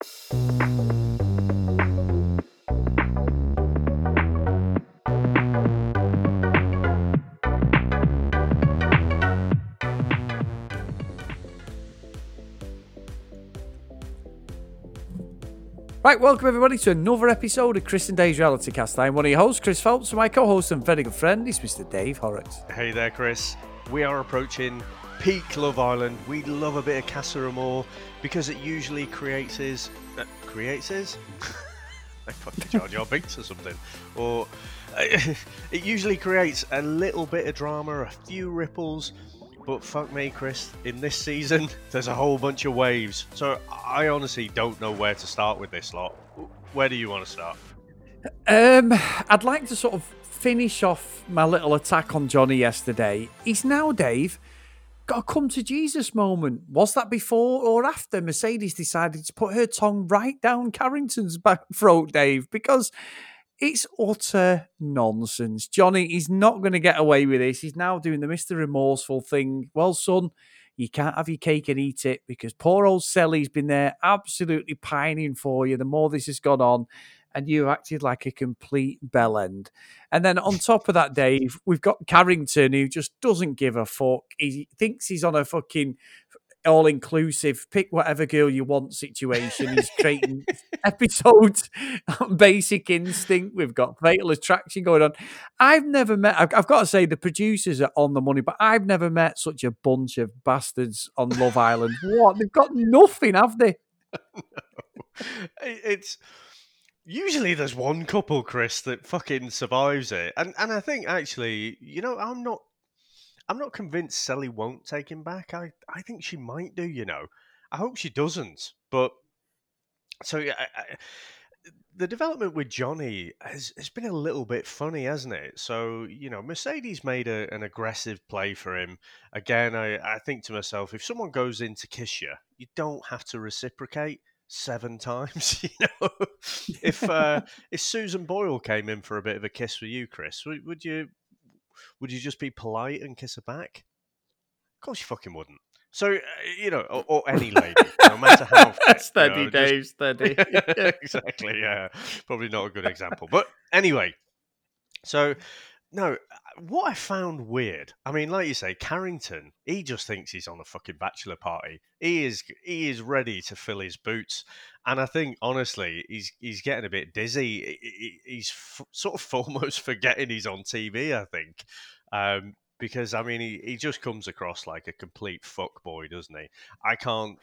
Right, welcome everybody to another episode of Chris and Dave's Reality Cast. I'm one of your hosts, Chris Phelps, and my co-host and very good friend is Mr. Dave Horrocks. Hey there, Chris. We are approaching peak Love Island. We love a bit of Casa Amor because it usually creates his. Uh, creates his? like fucking Jar Jar Binks or something. Or. Uh, it usually creates a little bit of drama, a few ripples, but fuck me, Chris, in this season, there's a whole bunch of waves. So I honestly don't know where to start with this lot. Where do you want to start? Um, I'd like to sort of finish off my little attack on Johnny yesterday. He's now, Dave, got a come to Jesus moment. Was that before or after Mercedes decided to put her tongue right down Carrington's back throat, Dave? Because it's utter nonsense. Johnny he's not going to get away with this. He's now doing the Mr. Remorseful thing. Well, son, you can't have your cake and eat it because poor old Sally's been there absolutely pining for you the more this has gone on. And you acted like a complete bell end. And then on top of that, Dave, we've got Carrington who just doesn't give a fuck. He thinks he's on a fucking all inclusive, pick whatever girl you want situation. He's creating episodes on Basic Instinct. We've got Fatal Attraction going on. I've never met, I've, I've, got to say, the producers are on the money, but I've never met such a bunch of bastards on Love Island. What? They've got nothing, have they? It's usually there's one couple, Chris, that fucking survives it. And and I think actually, you know, I'm not I'm not convinced Sally won't take him back. I, I think she might do, you know. I hope she doesn't. But so yeah, I, I, the development with Johnny has, has been a little bit funny, hasn't it? So, you know, Mercedes made a, an aggressive play for him. Again, I, I think to myself, if someone goes in to kiss you, you don't have to reciprocate seven times. You know, if uh, if Susan Boyle came in for a bit of a kiss for you, Chris, would, you would you just be polite and kiss her back? Of course you fucking wouldn't. So uh, you know, or, or, any lady, no matter how fit, steady, you know, Dave, just... steady. exactly. Yeah, probably not a good example, but anyway. So no, what I found weird. I mean, like you say, Carrington. He just thinks he's on a fucking bachelor party. He is. He is ready to fill his boots, and I think honestly, he's he's getting a bit dizzy. He's f- sort of almost forgetting he's on TV. I think. Um, because I mean he, he just comes across like a complete fuck boy, doesn't he? I can't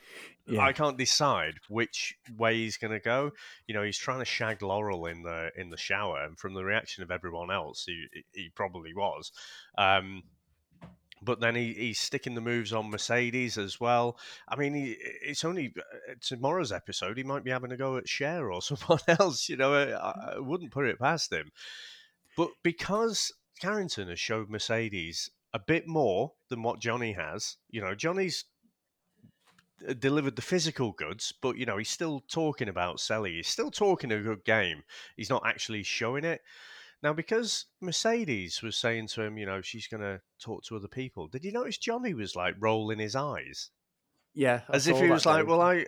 yeah. I can't decide which way he's going to go. You know, he's trying to shag Laurel in the in the shower, and from the reaction of everyone else, he he probably was. Um, but then he, he's sticking the moves on Mercedes as well. I mean, he, it's only uh, tomorrow's episode. He might be having a go at Cher or someone else. You know, I, I wouldn't put it past him. But because Carrington has showed Mercedes a bit more than what Johnny has. You know, Johnny's uh, delivered the physical goods, but you know he's still talking about Sally. He's still talking a good game. He's not actually showing it. Now, because Mercedes was saying to him, you know, she's going to talk to other people. Did you notice Johnny was like rolling his eyes? Yeah, I as if he was like, "Well, I,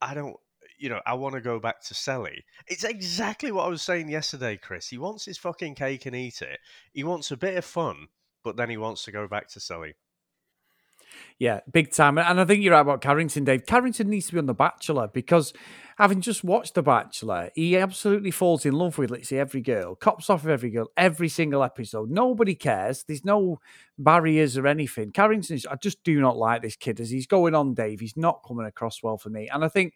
I don't, you know, I want to go back to Sally. It's exactly what I was saying yesterday, Chris. He wants his fucking cake and eat it. He wants a bit of fun, but then he wants to go back to Sally. Yeah, big time. And I think you're right about Carrington, Dave. Carrington needs to be on The Bachelor because having just watched The Bachelor, he absolutely falls in love with, say, every girl, cops off of every girl, every single episode. Nobody cares. There's no barriers or anything. Carrington, I just do not like this kid as he's going on, Dave. He's not coming across well for me. And I think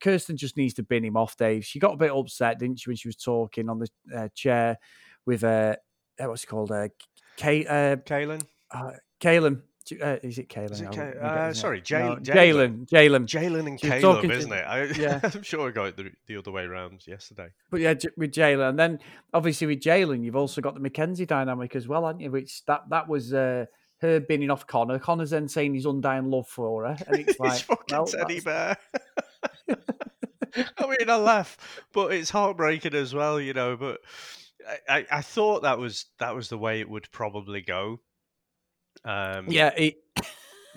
Kirsten just needs to bin him off, Dave. She got a bit upset, didn't she, when she was talking on the uh, chair with uh, uh what's it called, uh, Kay, uh, Kaylin, uh, Kaylin. Uh, is it Kaylin? Is it Kay- uh, sorry, Jalen. Jalen. Jalen. Jalen and Caleb, isn't it? I, yeah. I'm sure I got it the, the, other way around yesterday. But yeah, with Jalen, and then obviously with Jalen, you've also got the McKenzie dynamic as well, haven't you? Which that that was. Uh, her binning off Connor. Connor's then saying his undying love for her, and it's like, fucking well, teddy bear. I mean, I laugh, but it's heartbreaking as well, you know. But I, I thought that was that was the way it would probably go. Um, yeah, it...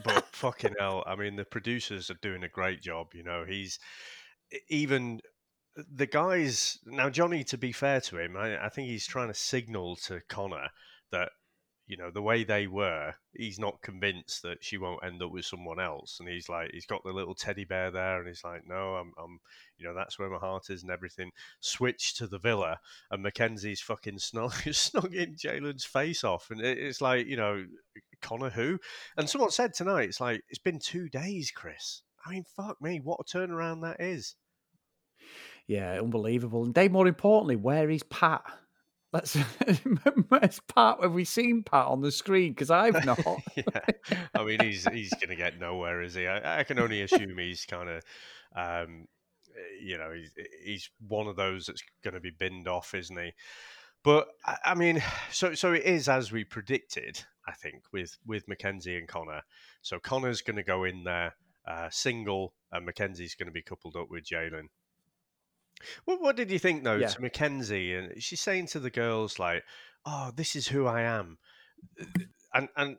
but fucking hell, I mean, the producers are doing a great job. You know, he's even the guys now Johnny to be fair to him I, I, think he's trying to signal to Connor that you know the way they were he's not convinced that she won't end up with someone else and he's like he's got the little teddy bear there and he's like no I'm, I'm you know that's where my heart is and everything. Switch to the villa and Mackenzie's fucking snug snugging Jalen's face off and it's like you know Connor who? And someone said tonight it's like it's been two days Chris. I mean fuck me what a turnaround that is. Yeah unbelievable and Dave more importantly where is Pat Let's let's Pat. Have we seen Pat on the screen? Because I've not. yeah, I mean he's he's going to get nowhere, is he? I, I can only assume he's kind of, um, you know, he's he's one of those that's going to be binned off, isn't he? But I mean, so so it is as we predicted. I think with with Mackenzie and Connor. So Connor's going to go in there uh, single, and Mackenzie's going to be coupled up with Jalen. What, what did you think though yeah. to Mackenzie? And she's saying to the girls like, "Oh, this is who I am," and and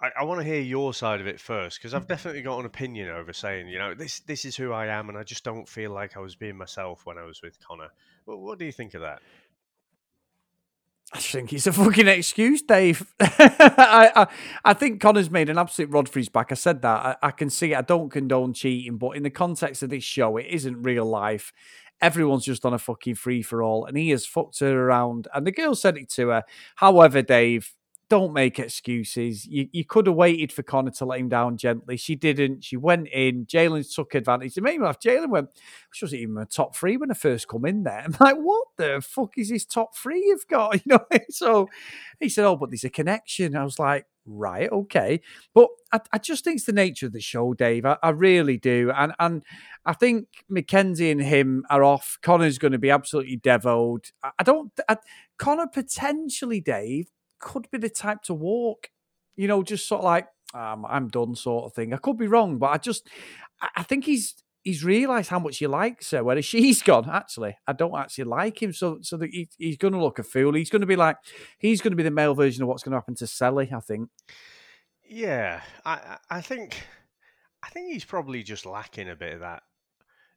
I, I want to hear your side of it first because I've mm-hmm. definitely got an opinion over saying, you know, this this is who I am, and I just don't feel like I was being myself when I was with Connor. What, what do you think of that? I think it's a fucking excuse, Dave. I, I, I think Connor's made an absolute rod for his back. I said that. I, I can see it. I don't condone cheating, but in the context of this show, it isn't real life everyone's just on a fucking free for all, and he has fucked her around. And the girl said it to her. However, Dave, don't make excuses. You, you could have waited for Connor to let him down gently. She didn't. She went in. Jalen took advantage. It made me laugh. Jalen went, she wasn't even a top three when I first come in there. I'm like, what the fuck is this top three you've got? You know, so he said, oh, but there's a connection. I was like, right, okay. But I, I just think it's the nature of the show, Dave. I, I really do. And and I think Mackenzie and him are off. Connor's going to be absolutely devoed. I, I don't. Connor potentially, Dave, could be the type to walk. You know, just sort of like um, I'm done, sort of thing. I could be wrong, but I just I think he's he's realised how much he likes her. Whereas she's gone, actually, I don't actually like him. So so that he, he's going to look a fool. He's going to be like he's going to be the male version of what's going to happen to Sally. I think. Yeah, I I think I think he's probably just lacking a bit of that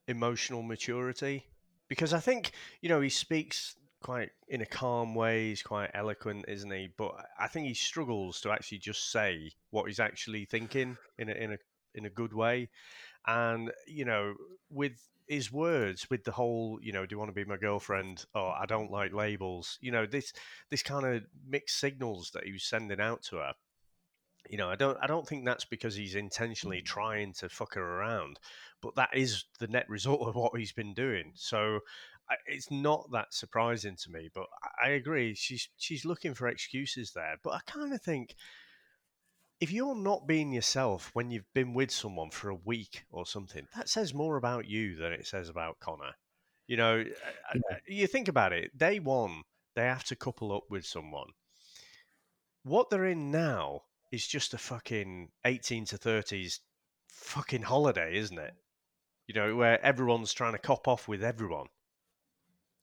emotional maturity because I think you know he speaks quite in a calm way. He's quite eloquent, isn't he? But I think he struggles to actually just say what he's actually thinking in a in a in a good way. And you know, with his words, with the whole, you know, do you want to be my girlfriend? Or I don't like labels. You know, this this kind of mixed signals that he was sending out to her. You know, I don't I don't think that's because he's intentionally trying to fuck her around, but that is the net result of what he's been doing. So it's not that surprising to me, but I agree. She's she's looking for excuses there, but I kind of think if you're not being yourself when you've been with someone for a week or something, that says more about you than it says about Connor. You know, eh, eh, yeah. Eh, you think about it. Day one, they have to couple up with someone. What they're in now is just a fucking eighteen to thirties fucking holiday, isn't it? You know, where everyone's trying to cop off with everyone.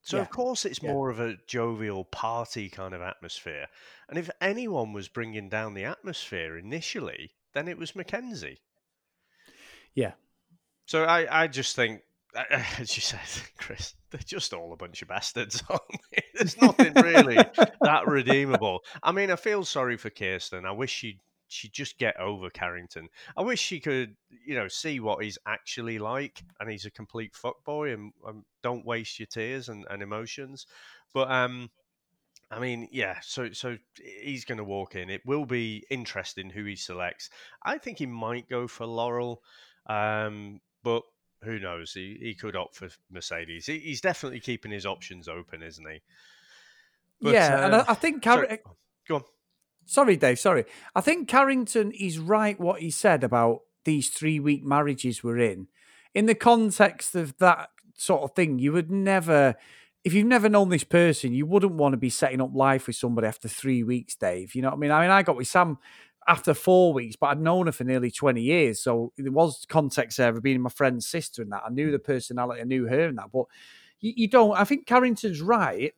So yeah. of course it's yeah. more of a jovial party kind of atmosphere. And if anyone was bringing down the atmosphere initially, then it was Mackenzie. Yeah. So I, I just think, as you said, Chris, they're just all a bunch of bastards. There's nothing really that redeemable. I mean, I feel sorry for Kirsten. I wish she'd she just get over Carrington. I wish she could, you know, see what he's actually like, and he's a complete fuckboy, and um, don't waste your tears and, and emotions. But um, I mean, yeah. So so he's going to walk in. It will be interesting who he selects. I think he might go for Laurel, um, but who knows? He he could opt for Mercedes. He, he's definitely keeping his options open, isn't he? But, yeah, and I, I think Car- sorry, go on. Sorry, Dave. Sorry. I think Carrington is right what he said about these three week marriages we're in. In the context of that sort of thing, you would never, if you've never known this person, you wouldn't want to be setting up life with somebody after three weeks, Dave. You know what I mean? I mean, I got with Sam after four weeks, but I'd known her for nearly 20 years. So there was context there of being my friend's sister and that. I knew the personality, I knew her and that. But you, you don't, I think Carrington's right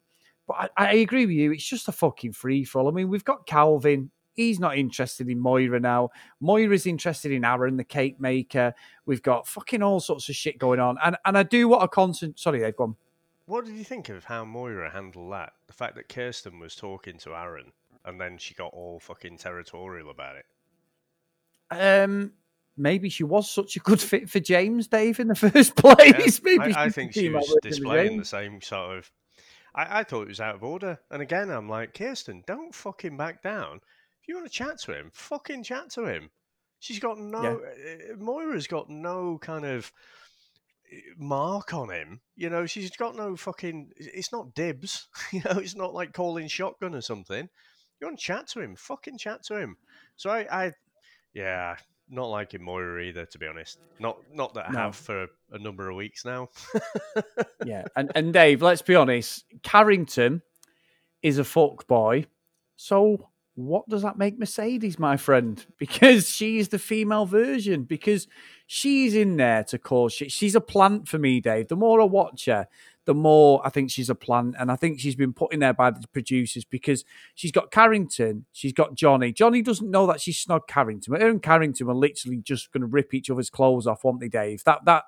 but I, I, agree with you. It's just a fucking free for all. I mean, we've got Calvin. He's not interested in Moira now. Moira's interested in Aaron, the cake maker. We've got fucking all sorts of shit going on. And and I do want a constant. Sorry, they've gone. What did you think of how Moira handled that? The fact that Kirsten was talking to Aaron and then she got all fucking territorial about it. Um, maybe she was such a good fit for James, Dave, in the first place. Yeah, maybe I, I think she was displaying the same sort of. I, I thought it was out of order. And again, I'm like, Kirsten, don't fucking back down. If you want to chat to him, fucking chat to him. She's got no. Yeah. Uh, Moira's got no kind of uh, mark on him. You know, she's got no fucking. It's not dibs. You know, it's not like calling shotgun or something. You want to chat to him? Fucking chat to him. So I, I yeah, not liking Moira either, to be honest. Not not that I No. have for a number of weeks now. yeah, and and Dave, let's be honest. Carrington is a fuck boy. So what does that make Mercedes, my friend? Because she is the female version. Because she's in there to cause shit. She's a plant for me, Dave. The more I watch her, the more I think she's a plant. And I think she's been put in there by the producers because she's got Carrington, she's got Johnny. Johnny doesn't know that she's snogged Carrington. Her and Carrington are literally just going to rip each other's clothes off, weren't they, Dave? That that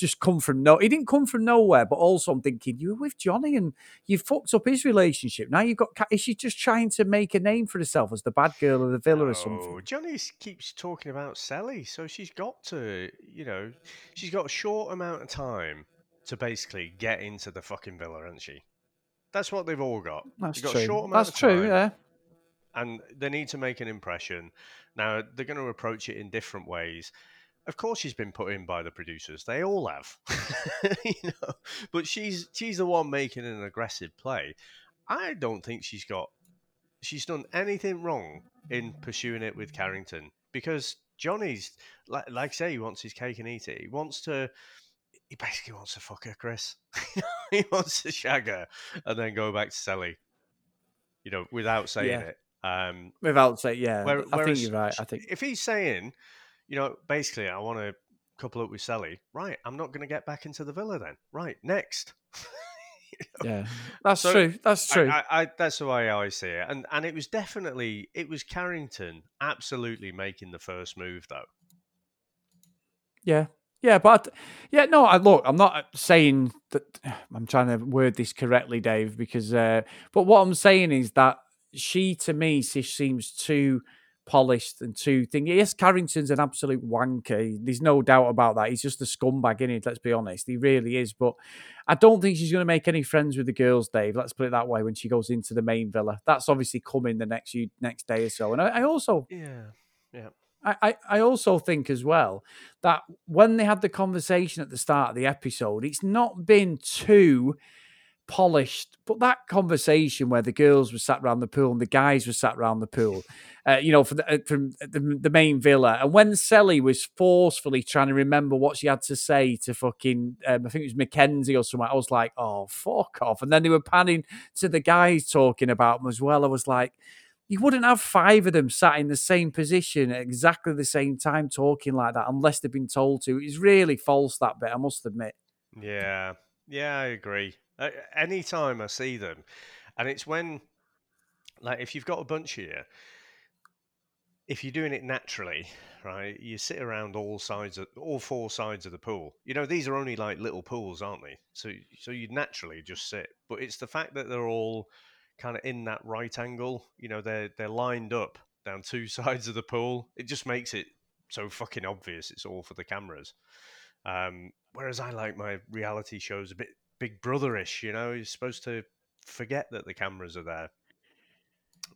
just come from no. He didn't come from nowhere, but also I'm thinking you were with Johnny and you fucked up his relationship. Now you've got. Is she just trying to make a name for herself as the bad girl of the villa or something? Oh, Johnny keeps talking about Sally, so she's got to, you know, she's got a short amount of time to basically get into the fucking villa, hasn't she? That's what they've all got. That's got a true. short amount That's of true. time. Yeah. and they need to make an impression. Now they're going to approach it in different ways. Of course, she's been put in by the producers; they all have, you know. But she's she's the one making an aggressive play. I don't think she's got she's done anything wrong in pursuing it with Carrington because Johnny's like like I say he wants his cake and eat it. He wants to. He basically wants to fuck her, Chris. he wants to shag her and then go back to Sally. You know, without saying Yeah. it. Um, Without saying, yeah, where- I think you're right. I think if he's saying, you know, basically, I want to couple up with Sally, right? I'm not going to get back into the villa then. Right, next. yeah, that's So, true. That's I- true. I, I, that's the way I see it, and and it was definitely it was Carrington absolutely making the first move though. Yeah. Yeah, but yeah, no. I look. I'm not saying that. I'm trying to word this correctly, Dave, because. Uh, but what I'm saying is that she, to me, she seems too polished and too thing. Yes, Carrington's an absolute wanker. There's no doubt about that. He's just a scumbag, is Let's be honest. He really is. But I don't think she's going to make any friends with the girls, Dave. Let's put it that way. When she goes into the main villa, that's obviously coming the next few, next day or so. And I, I also Yeah, yeah, I I also think as well that when they had the conversation at the start of the episode, it's not been too polished. But that conversation where the girls were sat around the pool and the guys were sat around the pool, uh, you know, for the, uh, from the, the main villa, and when Sally was forcefully trying to remember what she had to say to fucking, um, I think it was Mackenzie or something, I was like, oh fuck off. And then they were panning to the guys talking about them as well. I was like you wouldn't have five of them sat in the same position at exactly the same time talking like that unless they've been told to. It's really false that bit, I must admit. yeah, yeah. I agree. Uh, anytime I see them, and it's when, like, if you've got a bunch here, if you're doing it naturally, right, you sit around all sides of all four sides of the pool. You know, these are only like little pools, aren't they? So, so you naturally just sit. But it's the fact that they're all kind of in that right angle. You know, they're they're lined up down two sides of the pool. It just makes it so fucking obvious. It's all for the cameras. Um, whereas I like my reality shows a bit Big Brotherish. You know, you're supposed to forget that the cameras are there.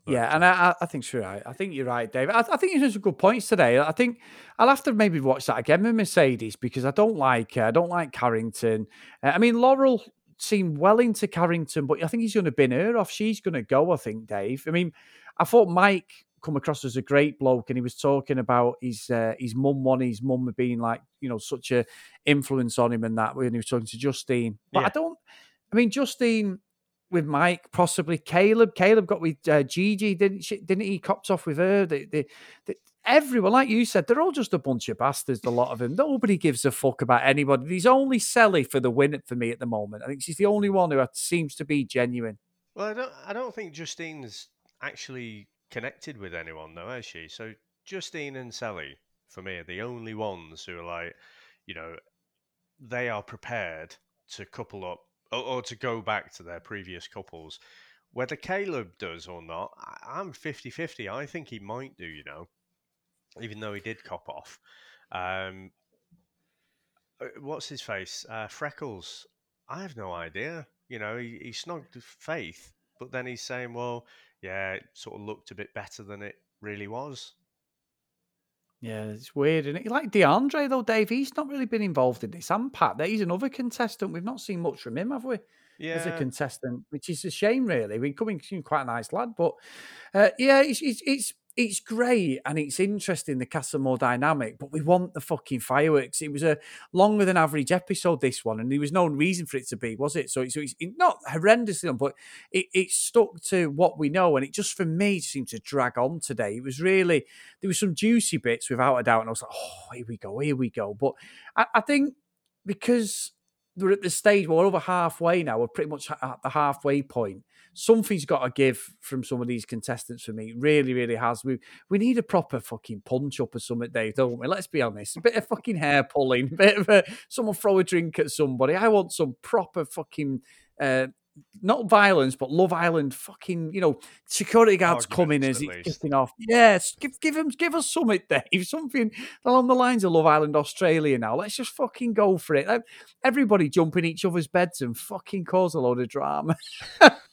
yeah, and uh, I, I- think you're right. I think you're right, David. I, I think you some good points today. I think I'll have to maybe watch that again with Mercedes because I don't like her. I don't like Carrington. Uh, I mean, Laurel seemed well into Carrington, but I think he's going to bin her off. She's going to go. I think, Dave. I mean, I thought Mike come across as a great bloke, and he was talking about his uh, his mum wanting his mum being like you know such a influence on him and that when he was talking to Justine. But Yeah. I don't. I mean, Justine with Mike, possibly Caleb. Caleb got with uh, Gigi, didn't she? Didn't he? Copped off with her. They, they, they, everyone, like you said, they're all just a bunch of bastards. A lot of them. Nobody gives a fuck about anybody. He's only Sally for the win for me at the moment. I think she's the only one who seems to be genuine. Well, I don't. I don't think Justine's actually connected with anyone, though, has she? So Justine and Sally, for me, are the only ones who are like, you know, they are prepared to couple up or, or to go back to their previous couples. Whether Caleb does or not, I'm 50 50. I think he might do, you know, even though he did cop off. Um, uh, what's his face? Uh, Freckles. I have no idea. You know, he, he snogged Faith, but then he's saying, well, yeah, it sort of looked a bit better than it really was. Yeah, it's weird, and it? Like DeAndre though, Dave, he's not really been involved in this. And Pat, he's another contestant. We've not seen much from him, have we? Yeah. As a contestant, which is a shame, really. We coming quite a nice lad, but uh, yeah, it's, it's it's it's great and it's interesting the Casa Amor dynamic, but we want the fucking fireworks. It was a longer than average episode, this one, and there was no reason for it to be, was it? So it's, it's not horrendously, long but it, it stuck to what we know, and it just for me seemed to drag on today. It was really there was some juicy bits without a doubt, and I was like, oh, here we go, here we go. But I, I think because we're at the stage where we're over halfway now. We're pretty much at the halfway point. Something's got to give from some of these contestants for me. Really, really has. We we need a proper fucking punch up or something, Dave, don't we? Let's be honest. A bit of fucking hair pulling, a bit of a, someone throw a drink at somebody. I want some proper fucking uh, not violence, but Love Island fucking, you know, security guards coming as he's kicking off. Yes, give give him give us something, Dave. Something along the lines of Love Island Australia now. Let's just fucking go for it. Everybody jump in each other's beds and fucking cause a load of drama.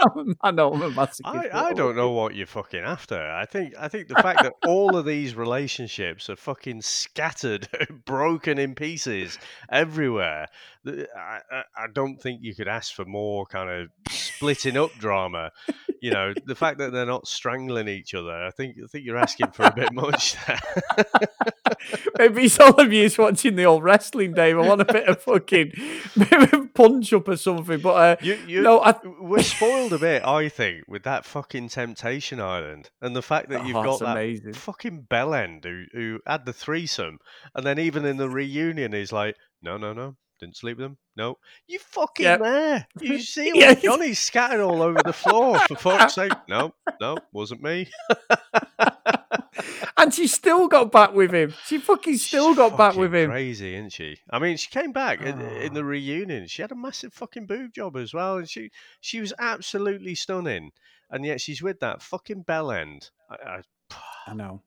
I know I'm a massive. I, I don't know what you're fucking after. I think I think the fact that all of these relationships are fucking scattered, broken in pieces everywhere. I, I, I don't think you could ask for more kind of splitting up drama. You know, the fact that they're not strangling each other. I think I think you're asking for a bit much there. Maybe some of you is watching the old wrestling, Dave. I want a bit of fucking punch up or something. But uh, you, you, no, I... we're spoiled a bit, I think, with that fucking Temptation Island and the fact that you've oh, got that amazing. fucking bellend who who had the threesome, and then even in the reunion, he's like, no, no, no, didn't sleep with them. No, you fucking yep. there. You see yeah. Johnny's scattered all over the floor. For fuck's sake, no, no, wasn't me. and she still got back with him. She fucking still She's got back with him. Crazy, isn't she? I mean, she came back oh. in, in, the ah. reunion. She had a massive fucking boob job as well, and she she was absolutely stunning. And yet she's with that fucking bell end. I, I, I know.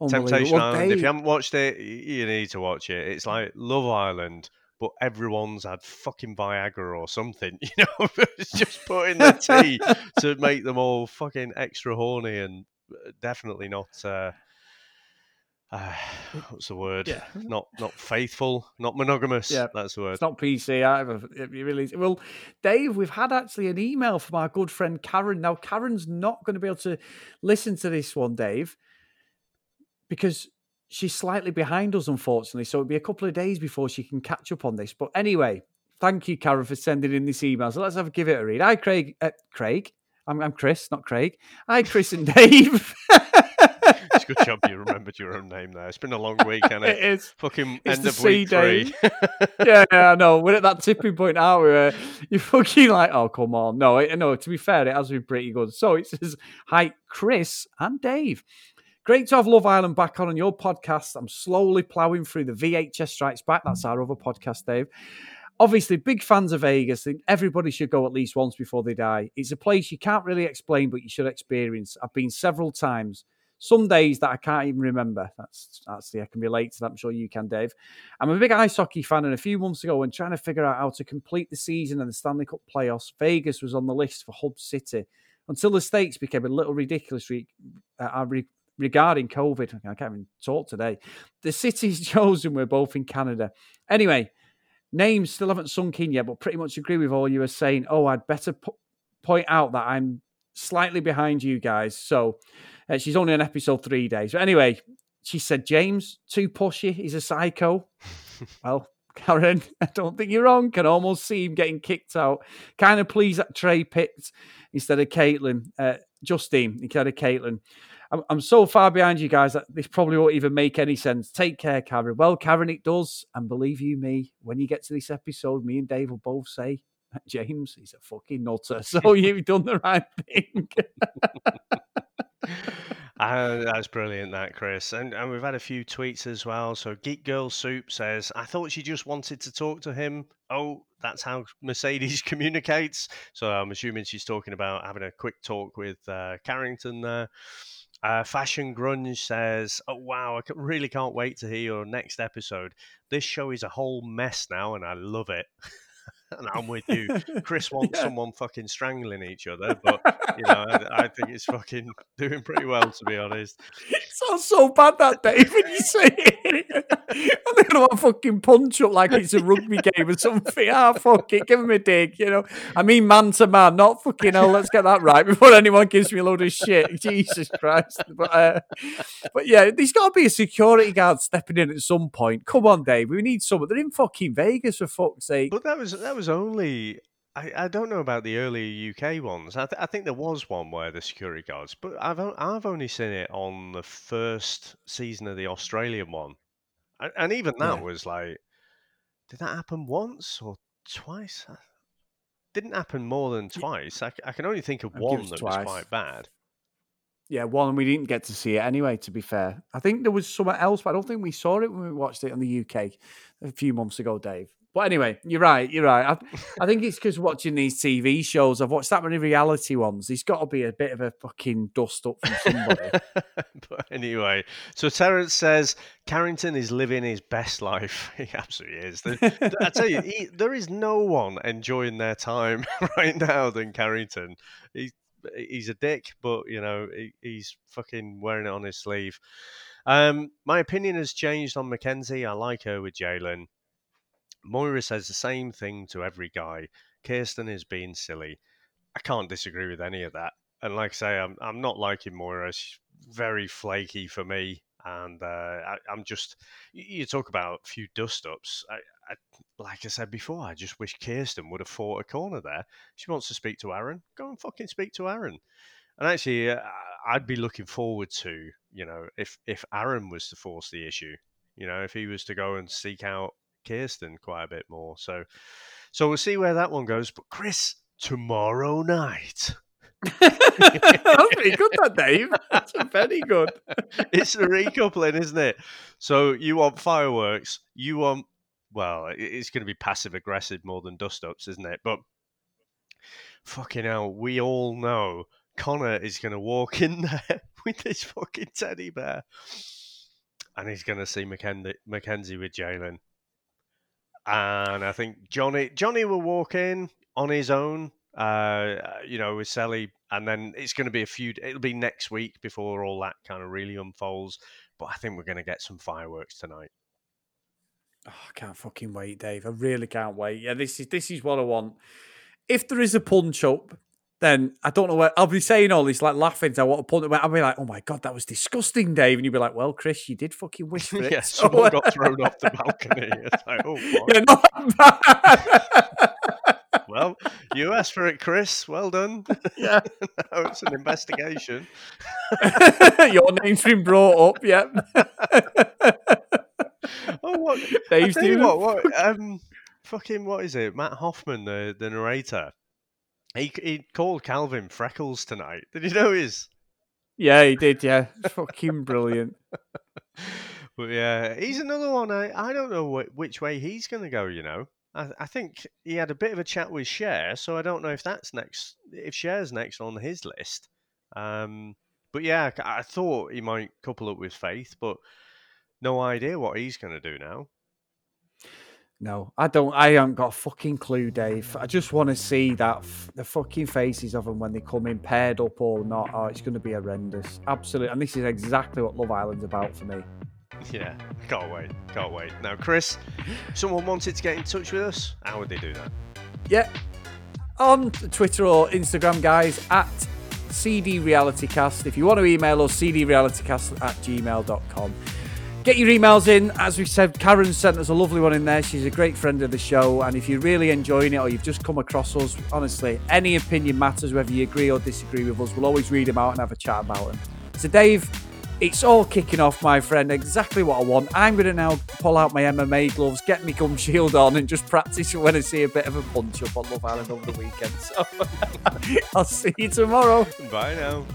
Temptation Island. If you haven't watched it, you need to watch it. It's like Love Island, but everyone's had fucking Viagra or something. You know, just put in the tea to make them all fucking extra horny and definitely not. Uh, uh, what's the word? Yeah. Not not faithful, not monogamous. Yeah, that's the word. It's not PC either. It really. Well, Dave, we've had actually an email from our good friend Karen. Now, Karen's not going to be able to listen to this one, Dave, because she's slightly behind us, unfortunately. So it'll be a couple of days before she can catch up on this. But anyway, thank you, Karen, for sending in this email. So let's have a give it a read. Hi, Craig. Uh, Craig. I'm, I'm Chris, not Craig. Hi, Chris and Dave. it's a good job you remembered your own name there. It's been a long week, hasn't it? it is. Fucking it's end of week day. three. yeah, yeah, I know. We're at that tipping point now where you're fucking like, oh, come on. No, no, to be fair, it has been pretty good. So it says, hi, Chris and Dave. Great to have Love Island back on on your podcast. I'm slowly ploughing through the VHS Strikes Back. That's our other podcast, Dave. Obviously, big fans of Vegas. Think everybody should go at least once before they die. It's a place you can't really explain, but you should experience. I've been several times. Some days that I can't even remember. That's actually I can relate to that. I'm sure you can, Dave. I'm a big ice hockey fan, and a few months ago, when trying to figure out how to complete the season and the Stanley Cup playoffs, Vegas was on the list for Hub City until the stakes became a little ridiculous uh, regarding COVID. I can't even talk today. The cities chosen were both in Canada. Anyway, names still haven't sunk in yet, but pretty much agree with all you were saying. Oh, I'd better po- point out that I'm slightly behind you guys. So uh, she's only on episode three days. But anyway, she said, James, too pushy. He's a psycho. well, Karen, I don't think you're wrong. Can almost see him getting kicked out. Kind of pleased that Trey picked instead of Caitlin. Uh, Justine instead of Caitlin. I'm, I'm so far behind you guys that this probably won't even make any sense. Take care, Karen. Well, Karen, it does. And believe you me, when you get to this episode, me and Dave will both say, James, he's a fucking nutter. So you've done the right thing. Uh, that's brilliant, that Chris, and and we've had a few tweets as well. So Geek Girl Soup says, "I thought she just wanted to talk to him. Oh, that's how Mercedes communicates. So I'm assuming she's talking about having a quick talk with uh, Carrington there." Uh, Fashion Grunge says, "Oh wow, I really can't wait to hear your next episode. This show is a whole mess now, and I love it." and I'm with you. Chris wants yeah. someone fucking strangling each other, but you know, I, I, think it's fucking doing pretty well to be honest. It sounds so bad that day when you say it. I'm gonna fucking punch up like it's a rugby game or something. Ah, fuck it, give him a dig. You know, I mean, man to man, not fucking hell. Let's get that right before anyone gives me a load of shit. Jesus Christ! But uh, but yeah, there's got to be a security guard stepping in at some point. Come on, Dave. We need someone. They're in fucking Vegas for fuck's sake. But that was that was only I, I don't know about the early UK ones. I, th- I think there was one where the security guards, but I've I've only seen it on the first season of the Australian one, and, and even that yeah. was like, did that happen once or twice? Didn't happen more than twice. I, I can only think of one that twice. was quite bad. Yeah, one we didn't get to see it anyway. To be fair, I think there was somewhere else, but I don't think we saw it when we watched it on the UK a few months ago, Dave. But anyway, you're right. You're right. I, I think it's because watching these TV shows, I've watched that many reality ones. There's got to be a bit of a fucking dust up from somebody. but anyway, so Terence says Carrington is living his best life. He absolutely is. I tell you, he, there is no one enjoying their time right now than Carrington. He's he's a dick, but you know he, he's fucking wearing it on his sleeve. Um, my opinion has changed on Mackenzie. I like her with Jalen. Moira says the same thing to every guy. Kirsten is being silly. I can't disagree with any of that. And like I say, I'm I'm not liking Moira. She's very flaky for me. And uh, I, am just you talk about a few dust ups. I, I, like I said before, I just wish Kirsten would have fought a corner there. She wants to speak to Aaron. Go and fucking speak to Aaron. And actually, uh, I'd be looking forward to you know if if Aaron was to force the issue. You know, if he was to go and seek out Kirsten quite a bit more. So, so we'll see where that one goes. But Chris, tomorrow night. That's pretty good, that Dave. That's very good. it's a recoupling, isn't it? So you want fireworks? You want well, it's going to be passive aggressive more than dust ups, isn't it? But fucking hell, we all know Connor is going to walk in there with this fucking teddy bear, and he's going to see Mackenzie with Jalen and I think Johnny Johnny will walk in on his own. Uh, you know, with Sally, and then it's going to be a few. It'll be next week before all that kind of really unfolds. But I think we're going to get some fireworks tonight. Oh, I can't fucking wait, Dave. I really can't wait. Yeah, this is this is what I want. If there is a punch up, then I don't know where I'll be saying all this, like laughing. So I want to point it. I'll be like, "Oh my god, that was disgusting, Dave," and you'd be like, "Well, Chris, you did fucking wish for it." yeah, someone got thrown off the balcony. It's like, oh, yeah, well, you asked for it, Chris. Well done. Yeah, now it's an investigation. Your name's been brought up. Yep. oh, what? Dave's doing what? What? Um, fucking what is it? Matt Hoffman, the the narrator he he called Calvin Freckles tonight. Did you know his? Yeah, he did. Yeah, fucking brilliant. but yeah, he's another one. I, I don't know wh- which way he's going to go. You know, I, I think he had a bit of a chat with Cher, so I don't know if that's next. If Cher's next on his list. Um, but yeah, I thought he might couple up with Faith, but no idea what he's going to do now. No, I don't. I haven't got a fucking clue, Dave. I just want to see that f- the fucking faces of them when they come in paired up or not. Oh, it's going to be horrendous. Absolutely. And this is exactly what Love Island's about for me. Yeah, can't wait. Can't wait. Now, Chris, someone wanted to get in touch with us. How would they do that? Yeah, on Twitter or Instagram, guys, at CD Realitycast. If you want to email us, cdrealitycast at gmail.com. Get your emails in. As we said, Karen sent us a lovely one in there. She's a great friend of the show. And if you're really enjoying it or you've just come across us, honestly, any opinion matters, whether you agree or disagree with us. We'll always read them out and have a chat about them. So, Dave, it's all kicking off, my friend. Exactly what I want. I'm going to now pull out my MMA gloves, get my gum shield on, and just practice when I see a bit of a punch up on Love Island over the weekend. So, I'll see you tomorrow. Bye now.